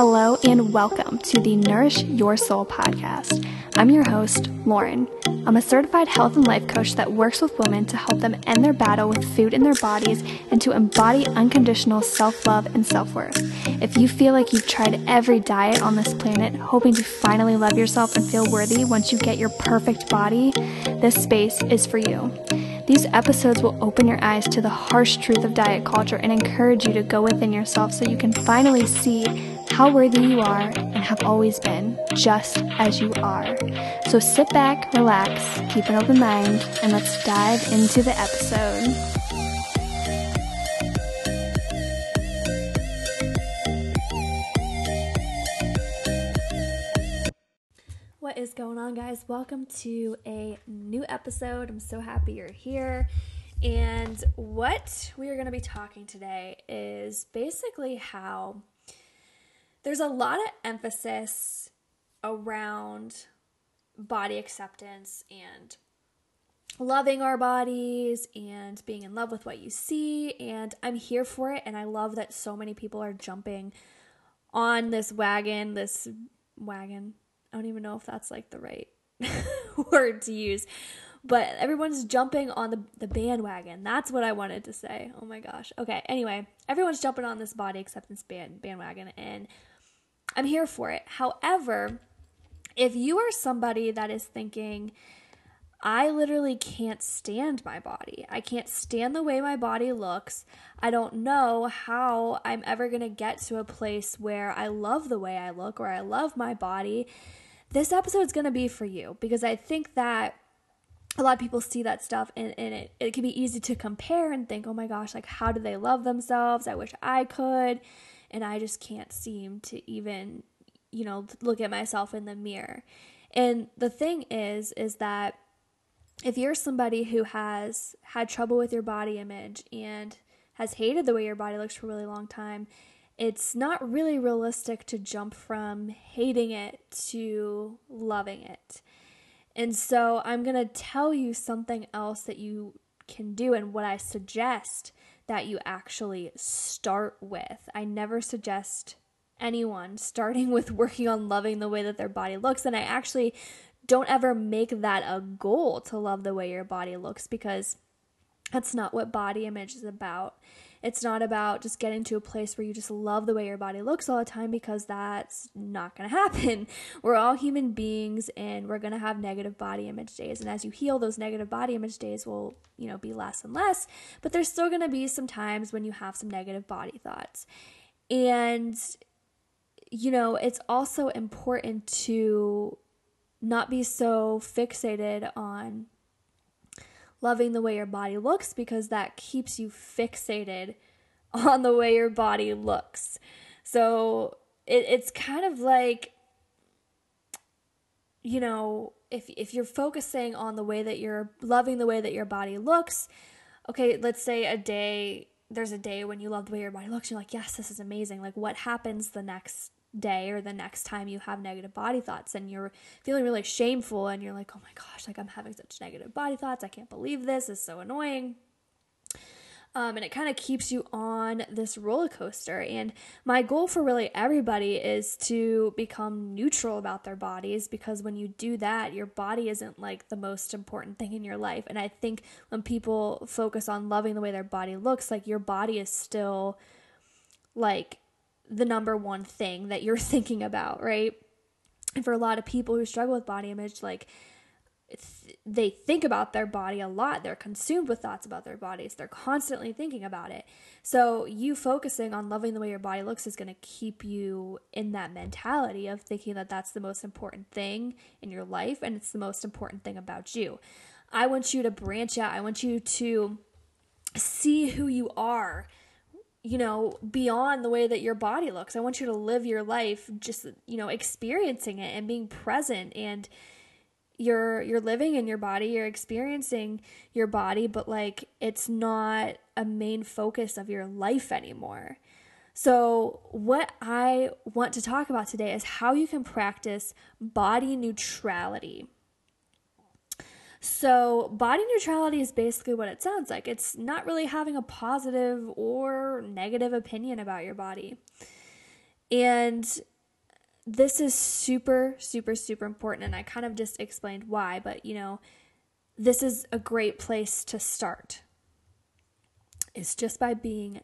Hello and welcome to the Nourish Your Soul podcast. I'm your host, Lauren. I'm a certified health and life coach that works with women to help them end their battle with food in their bodies and to embody unconditional self love and self worth. If you feel like you've tried every diet on this planet, hoping to finally love yourself and feel worthy once you get your perfect body, this space is for you. These episodes will open your eyes to the harsh truth of diet culture and encourage you to go within yourself so you can finally see how worthy you are and have always been, just as you are. So sit back, relax, keep an open mind, and let's dive into the episode. What is going on, guys? Welcome to a new episode. I'm so happy you're here. And what we are going to be talking today is basically how there's a lot of emphasis around body acceptance and loving our bodies and being in love with what you see. And I'm here for it. And I love that so many people are jumping on this wagon, this wagon. I don't even know if that's like the right word to use, but everyone's jumping on the, the bandwagon. That's what I wanted to say. Oh my gosh. Okay. Anyway, everyone's jumping on this body acceptance band bandwagon, and I'm here for it. However, if you are somebody that is thinking, I literally can't stand my body. I can't stand the way my body looks. I don't know how I'm ever going to get to a place where I love the way I look or I love my body. This episode is going to be for you because I think that a lot of people see that stuff and, and it, it can be easy to compare and think, oh my gosh, like, how do they love themselves? I wish I could and I just can't seem to even, you know, look at myself in the mirror. And the thing is, is that if you're somebody who has had trouble with your body image and has hated the way your body looks for a really long time, it's not really realistic to jump from hating it to loving it. And so I'm going to tell you something else that you can do and what I suggest that you actually start with. I never suggest anyone starting with working on loving the way that their body looks. And I actually don't ever make that a goal to love the way your body looks because that's not what body image is about. It's not about just getting to a place where you just love the way your body looks all the time because that's not going to happen. We're all human beings and we're going to have negative body image days. And as you heal, those negative body image days will, you know, be less and less, but there's still going to be some times when you have some negative body thoughts. And you know, it's also important to not be so fixated on loving the way your body looks because that keeps you fixated on the way your body looks. So it, it's kind of like, you know, if, if you're focusing on the way that you're loving the way that your body looks, okay, let's say a day, there's a day when you love the way your body looks, you're like, yes, this is amazing. Like, what happens the next day or the next time you have negative body thoughts and you're feeling really shameful and you're like, oh my gosh, like I'm having such negative body thoughts. I can't believe this. It's so annoying. Um, and it kind of keeps you on this roller coaster. And my goal for really everybody is to become neutral about their bodies because when you do that, your body isn't like the most important thing in your life. And I think when people focus on loving the way their body looks, like your body is still like the number one thing that you're thinking about, right? And for a lot of people who struggle with body image, like th- they think about their body a lot. They're consumed with thoughts about their bodies. They're constantly thinking about it. So, you focusing on loving the way your body looks is going to keep you in that mentality of thinking that that's the most important thing in your life and it's the most important thing about you. I want you to branch out. I want you to see who you are you know, beyond the way that your body looks. I want you to live your life just, you know, experiencing it and being present and you're you're living in your body, you're experiencing your body, but like it's not a main focus of your life anymore. So, what I want to talk about today is how you can practice body neutrality. So, body neutrality is basically what it sounds like. It's not really having a positive or negative opinion about your body. And this is super, super, super important. And I kind of just explained why, but you know, this is a great place to start. It's just by being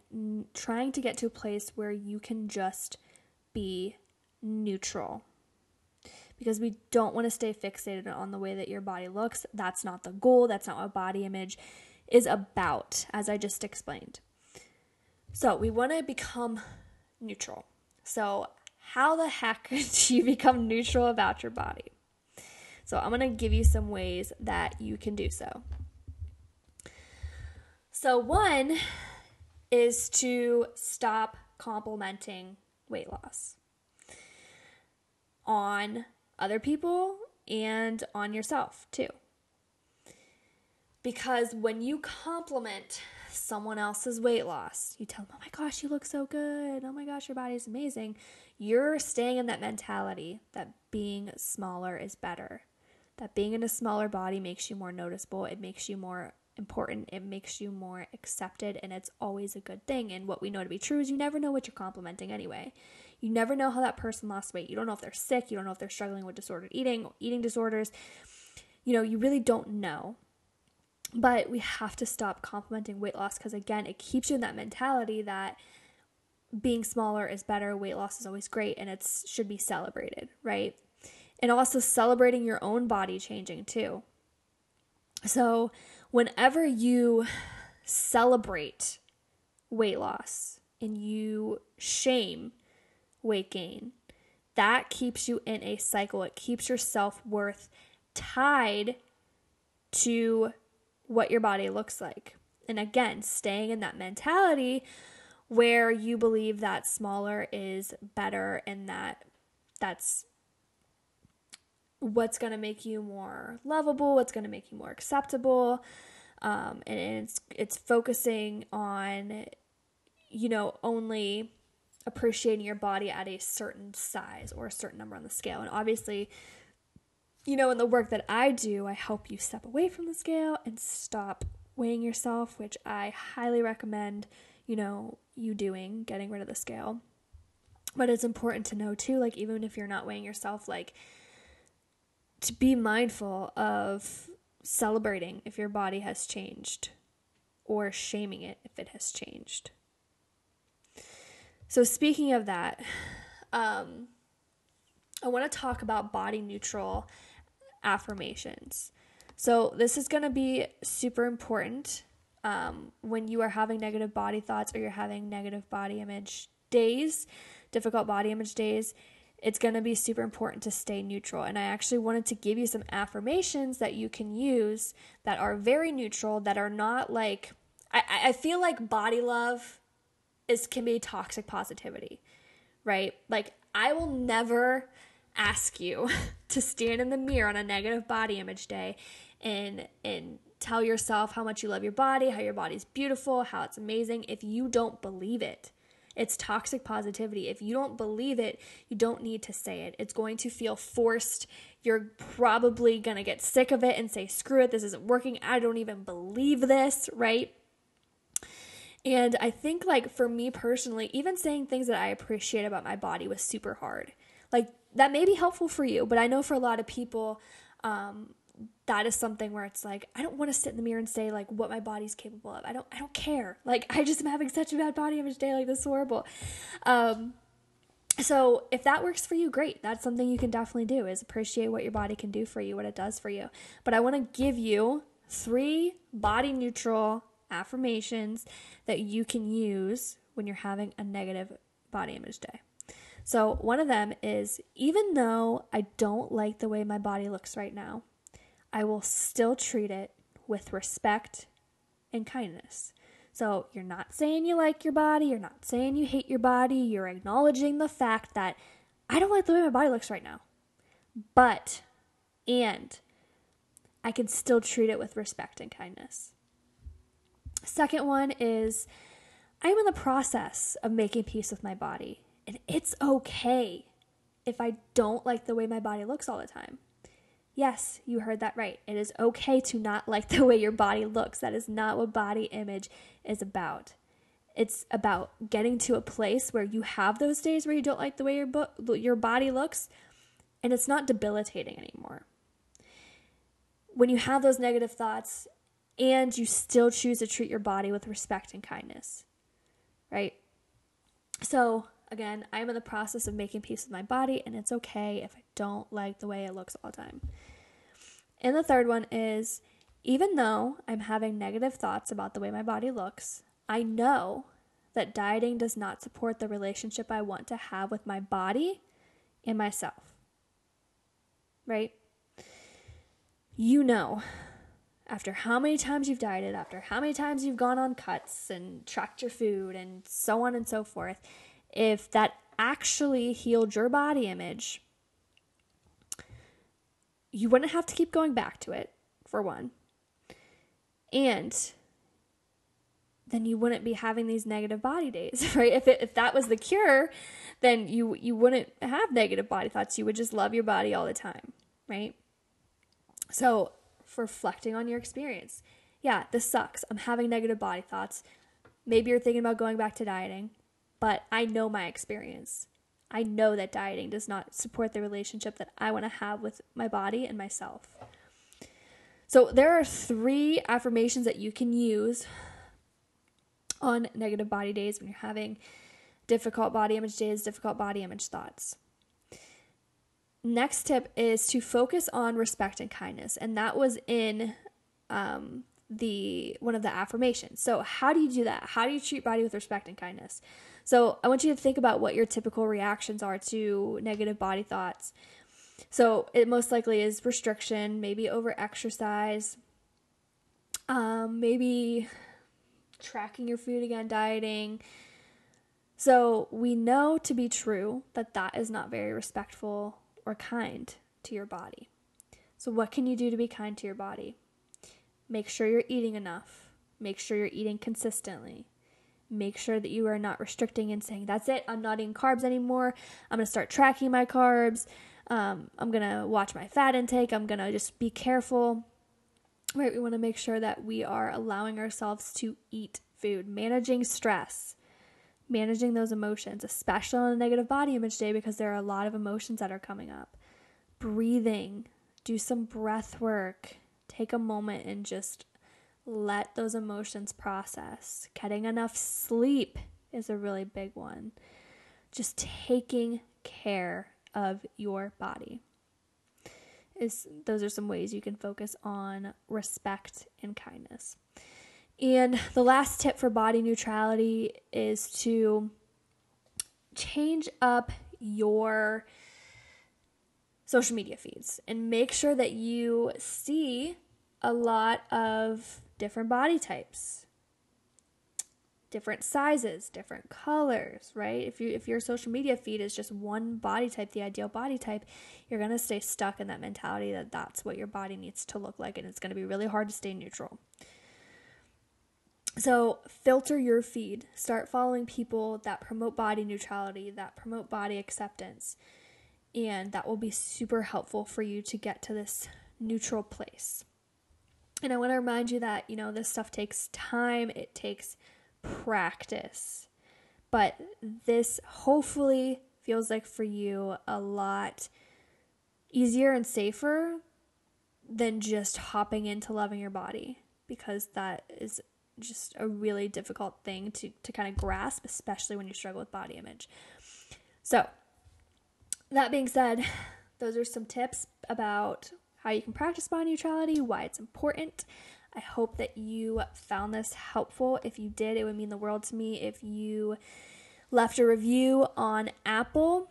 trying to get to a place where you can just be neutral. Because we don't want to stay fixated on the way that your body looks. That's not the goal. That's not what body image is about, as I just explained. So, we want to become neutral. So, how the heck do you become neutral about your body? So, I'm going to give you some ways that you can do so. So, one is to stop complimenting weight loss on other people and on yourself too. Because when you compliment someone else's weight loss, you tell them, oh my gosh, you look so good. Oh my gosh, your body is amazing. You're staying in that mentality that being smaller is better, that being in a smaller body makes you more noticeable, it makes you more important, it makes you more accepted, and it's always a good thing. And what we know to be true is you never know what you're complimenting anyway. You never know how that person lost weight. You don't know if they're sick, you don't know if they're struggling with disordered eating, eating disorders. You know, you really don't know. But we have to stop complimenting weight loss because, again, it keeps you in that mentality that being smaller is better, weight loss is always great, and it should be celebrated, right? And also celebrating your own body changing too. So, whenever you celebrate weight loss and you shame weight gain, that keeps you in a cycle. It keeps your self worth tied to what your body looks like. And again, staying in that mentality where you believe that smaller is better and that that's what's going to make you more lovable, what's going to make you more acceptable. Um, and it's it's focusing on you know only appreciating your body at a certain size or a certain number on the scale. And obviously, you know, in the work that I do, I help you step away from the scale and stop weighing yourself, which I highly recommend, you know, you doing, getting rid of the scale. But it's important to know too, like, even if you're not weighing yourself, like, to be mindful of celebrating if your body has changed or shaming it if it has changed. So, speaking of that, um, I want to talk about body neutral affirmations. So, this is going to be super important um, when you are having negative body thoughts or you're having negative body image days, difficult body image days it's going to be super important to stay neutral. And I actually wanted to give you some affirmations that you can use that are very neutral, that are not like, I, I feel like body love is can be toxic positivity, right? Like, I will never ask you to stand in the mirror on a negative body image day and and tell yourself how much you love your body, how your body's beautiful, how it's amazing if you don't believe it. It's toxic positivity. If you don't believe it, you don't need to say it. It's going to feel forced. You're probably going to get sick of it and say, screw it, this isn't working. I don't even believe this, right? And I think, like, for me personally, even saying things that I appreciate about my body was super hard. Like, that may be helpful for you, but I know for a lot of people, um, that is something where it's like I don't want to sit in the mirror and say like what my body's capable of. I don't I don't care. Like I just am having such a bad body image day like this is horrible. Um so if that works for you, great. That's something you can definitely do is appreciate what your body can do for you, what it does for you. But I want to give you three body neutral affirmations that you can use when you're having a negative body image day. So, one of them is even though I don't like the way my body looks right now, I will still treat it with respect and kindness. So you're not saying you like your body, you're not saying you hate your body, you're acknowledging the fact that I don't like the way my body looks right now. But, and I can still treat it with respect and kindness. Second one is I'm in the process of making peace with my body, and it's okay if I don't like the way my body looks all the time. Yes, you heard that right. It is okay to not like the way your body looks. That is not what body image is about. It's about getting to a place where you have those days where you don't like the way your bo- your body looks and it's not debilitating anymore. When you have those negative thoughts and you still choose to treat your body with respect and kindness. Right? So, again, I'm in the process of making peace with my body and it's okay if I don't like the way it looks all the time. And the third one is even though I'm having negative thoughts about the way my body looks, I know that dieting does not support the relationship I want to have with my body and myself. Right? You know, after how many times you've dieted, after how many times you've gone on cuts and tracked your food and so on and so forth, if that actually healed your body image, you wouldn't have to keep going back to it, for one. And then you wouldn't be having these negative body days, right? If it, if that was the cure, then you you wouldn't have negative body thoughts. You would just love your body all the time, right? So, reflecting on your experience. Yeah, this sucks. I'm having negative body thoughts. Maybe you're thinking about going back to dieting, but I know my experience. I know that dieting does not support the relationship that I want to have with my body and myself. So, there are three affirmations that you can use on negative body days when you're having difficult body image days, difficult body image thoughts. Next tip is to focus on respect and kindness, and that was in um, the one of the affirmations. So, how do you do that? How do you treat body with respect and kindness? So, I want you to think about what your typical reactions are to negative body thoughts. So, it most likely is restriction, maybe over exercise, um, maybe tracking your food again, dieting. So, we know to be true that that is not very respectful or kind to your body. So, what can you do to be kind to your body? Make sure you're eating enough. Make sure you're eating consistently. Make sure that you are not restricting and saying, that's it, I'm not eating carbs anymore. I'm going to start tracking my carbs. Um, I'm going to watch my fat intake. I'm going to just be careful. Right? We want to make sure that we are allowing ourselves to eat food, managing stress, managing those emotions, especially on a negative body image day because there are a lot of emotions that are coming up. Breathing, do some breath work, take a moment and just let those emotions process. Getting enough sleep is a really big one. Just taking care of your body. Is those are some ways you can focus on respect and kindness. And the last tip for body neutrality is to change up your social media feeds and make sure that you see a lot of different body types different sizes different colors right? If you if your social media feed is just one body type the ideal body type you're going to stay stuck in that mentality that that's what your body needs to look like and it's going to be really hard to stay neutral so, filter your feed. Start following people that promote body neutrality, that promote body acceptance. And that will be super helpful for you to get to this neutral place. And I want to remind you that, you know, this stuff takes time, it takes practice. But this hopefully feels like for you a lot easier and safer than just hopping into loving your body because that is just a really difficult thing to, to kind of grasp, especially when you struggle with body image. So, that being said, those are some tips about how you can practice body neutrality, why it's important. I hope that you found this helpful. If you did, it would mean the world to me if you left a review on Apple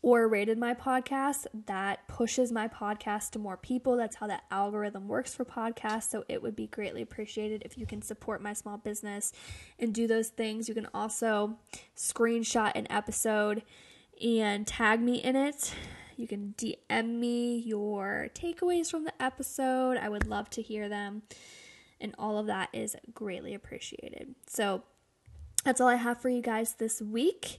or rated my podcast, that pushes my podcast to more people. That's how that algorithm works for podcasts. So it would be greatly appreciated if you can support my small business and do those things. You can also screenshot an episode and tag me in it. You can DM me your takeaways from the episode. I would love to hear them. And all of that is greatly appreciated. So that's all I have for you guys this week